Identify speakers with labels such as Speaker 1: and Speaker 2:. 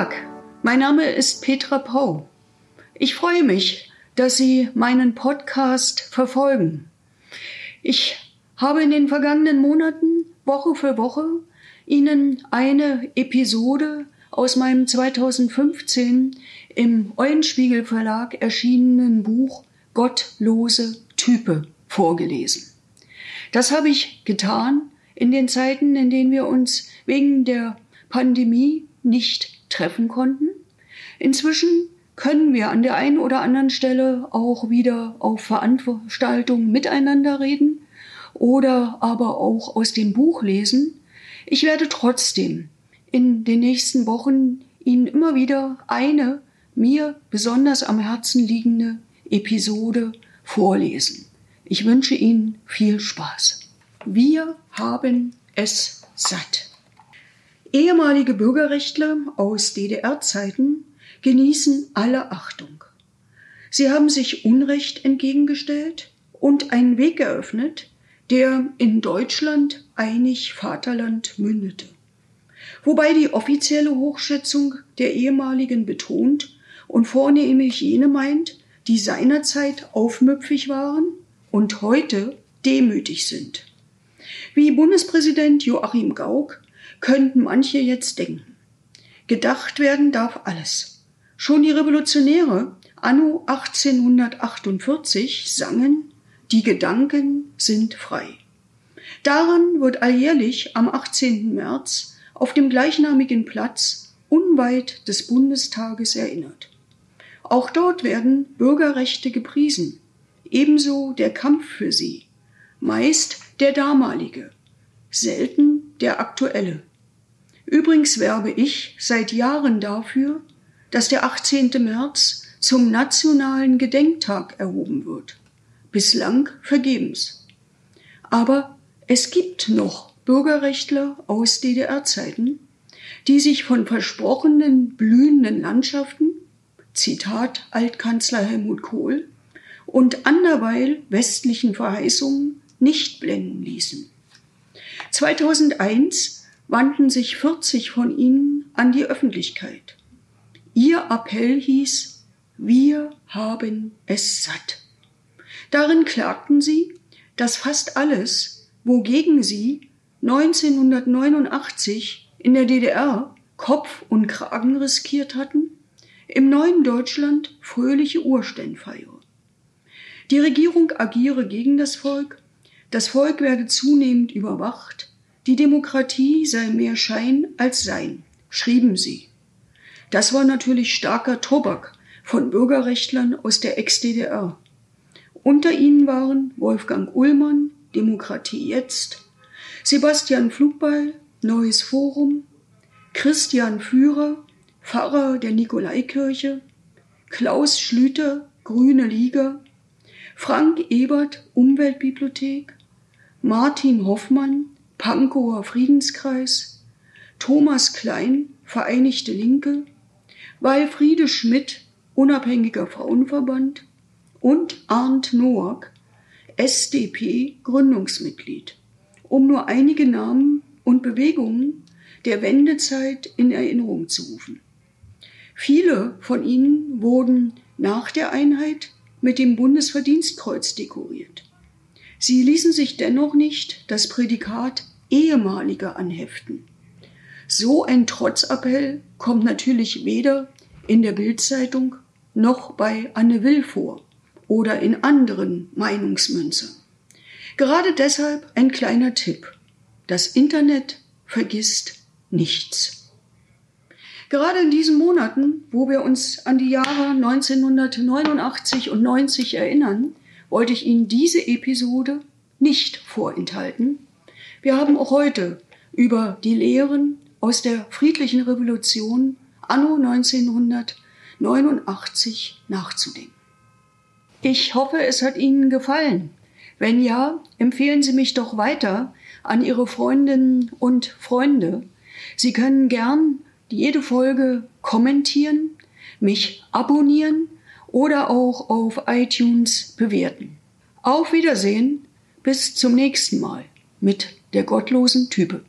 Speaker 1: Tag, mein Name ist Petra Pau. Ich freue mich, dass Sie meinen Podcast verfolgen. Ich habe in den vergangenen Monaten Woche für Woche Ihnen eine Episode aus meinem 2015 im Eulenspiegel Verlag erschienenen Buch Gottlose Type vorgelesen. Das habe ich getan in den Zeiten, in denen wir uns wegen der Pandemie nicht treffen konnten. Inzwischen können wir an der einen oder anderen Stelle auch wieder auf Veranstaltungen miteinander reden oder aber auch aus dem Buch lesen. Ich werde trotzdem in den nächsten Wochen Ihnen immer wieder eine mir besonders am Herzen liegende Episode vorlesen. Ich wünsche Ihnen viel Spaß. Wir haben es satt. Ehemalige Bürgerrechtler aus DDR-Zeiten genießen alle Achtung. Sie haben sich Unrecht entgegengestellt und einen Weg eröffnet, der in Deutschland einig Vaterland mündete. Wobei die offizielle Hochschätzung der ehemaligen betont und vornehmlich jene meint, die seinerzeit aufmüpfig waren und heute demütig sind. Wie Bundespräsident Joachim Gauck könnten manche jetzt denken. Gedacht werden darf alles. Schon die Revolutionäre anno 1848 sangen, die Gedanken sind frei. Daran wird alljährlich am 18. März auf dem gleichnamigen Platz unweit des Bundestages erinnert. Auch dort werden Bürgerrechte gepriesen, ebenso der Kampf für sie, meist der damalige, selten der aktuelle. Übrigens werbe ich seit Jahren dafür, dass der 18. März zum nationalen Gedenktag erhoben wird. Bislang vergebens. Aber es gibt noch Bürgerrechtler aus DDR-Zeiten, die sich von versprochenen blühenden Landschaften, Zitat Altkanzler Helmut Kohl, und anderweil westlichen Verheißungen nicht blenden ließen. 2001 wandten sich 40 von ihnen an die Öffentlichkeit. Ihr Appell hieß, wir haben es satt. Darin klagten sie, dass fast alles, wogegen sie 1989 in der DDR Kopf und Kragen riskiert hatten, im neuen Deutschland fröhliche Urstände feiere. Die Regierung agiere gegen das Volk, das Volk werde zunehmend überwacht, die Demokratie sei mehr Schein als Sein, schrieben sie. Das war natürlich starker Tobak von Bürgerrechtlern aus der Ex-DDR. Unter ihnen waren Wolfgang Ullmann, Demokratie jetzt, Sebastian Flugball, Neues Forum, Christian Führer, Pfarrer der Nikolaikirche, Klaus Schlüter, Grüne Liga, Frank Ebert, Umweltbibliothek, Martin Hoffmann, Pankower Friedenskreis, Thomas Klein, Vereinigte Linke, Walfriede Schmidt, Unabhängiger Frauenverband und Arndt Noack, SDP Gründungsmitglied, um nur einige Namen und Bewegungen der Wendezeit in Erinnerung zu rufen. Viele von ihnen wurden nach der Einheit mit dem Bundesverdienstkreuz dekoriert. Sie ließen sich dennoch nicht das Prädikat ehemalige anheften. So ein Trotzappell kommt natürlich weder in der Bildzeitung noch bei Anne Will vor oder in anderen Meinungsmünzern. Gerade deshalb ein kleiner Tipp. Das Internet vergisst nichts. Gerade in diesen Monaten, wo wir uns an die Jahre 1989 und 90 erinnern, wollte ich Ihnen diese Episode nicht vorenthalten, wir haben auch heute über die Lehren aus der friedlichen Revolution anno 1989 nachzudenken. Ich hoffe, es hat Ihnen gefallen. Wenn ja, empfehlen Sie mich doch weiter an Ihre Freundinnen und Freunde. Sie können gern jede Folge kommentieren, mich abonnieren oder auch auf iTunes bewerten. Auf Wiedersehen, bis zum nächsten Mal mit der gottlosen Type.